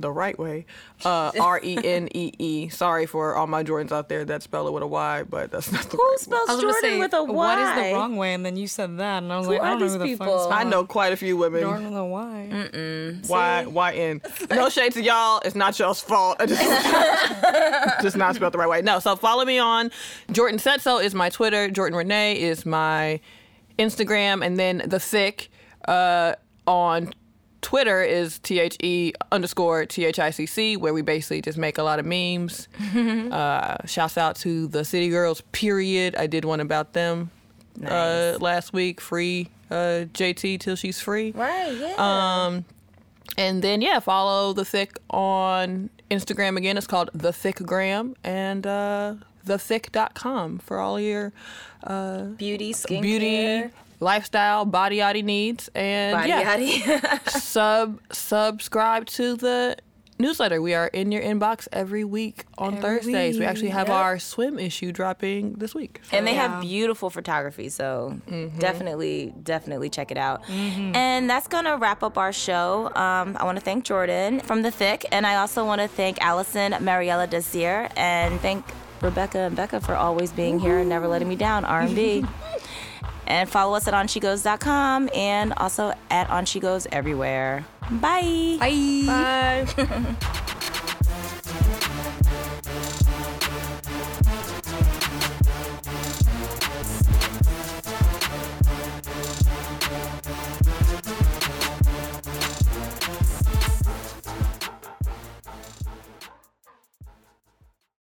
Speaker 6: the right way. Uh, R E N E E. Sorry for all my Jordans out there that spell it with a Y, but that's not the
Speaker 1: Who
Speaker 6: right way.
Speaker 1: spells
Speaker 2: I
Speaker 1: Jordan
Speaker 2: say,
Speaker 1: with a Y?
Speaker 2: what is the wrong way? And then you said that, and I was like,
Speaker 1: are
Speaker 2: I don't know who the
Speaker 1: people?
Speaker 2: fuck. is
Speaker 6: I know quite a few women.
Speaker 2: Jordan with a Y.
Speaker 6: Why? Why in? No shade to y'all. It's not y'all's fault. I just just not spelled the right way. No. So follow me on Jordan said so is my Twitter. Jordan Renee is my Instagram, and then the thicc uh, on Twitter is T H E underscore T H I C C, where we basically just make a lot of memes. uh, shouts out to the City Girls. Period. I did one about them uh, last week. Free uh, JT till she's free.
Speaker 1: Right, yeah.
Speaker 6: Um, and then yeah, follow the thicc on Instagram again. It's called the thiccgram and uh, thethicc.com for all your
Speaker 1: beauty, skincare,
Speaker 6: beauty, lifestyle, body yaddy needs. And
Speaker 1: body
Speaker 6: yeah, sub subscribe to the newsletter. We are in your inbox every week on
Speaker 2: Every
Speaker 6: Thursdays. We actually have
Speaker 1: Yep.
Speaker 6: our swim issue dropping this week. So-
Speaker 1: and they have beautiful photography, so
Speaker 6: Mm-hmm.
Speaker 1: definitely, definitely check it out. And that's gonna wrap up our show. Um, I want to thank Jordan from The Thicc, and I also want to thank Alison Mariella Desir, and thank Rebecca and Becca for always being here and never letting me down. R&B. and follow us at onshegos.com and also at onshegos everywhere. Bye.
Speaker 2: Bye.
Speaker 6: Bye.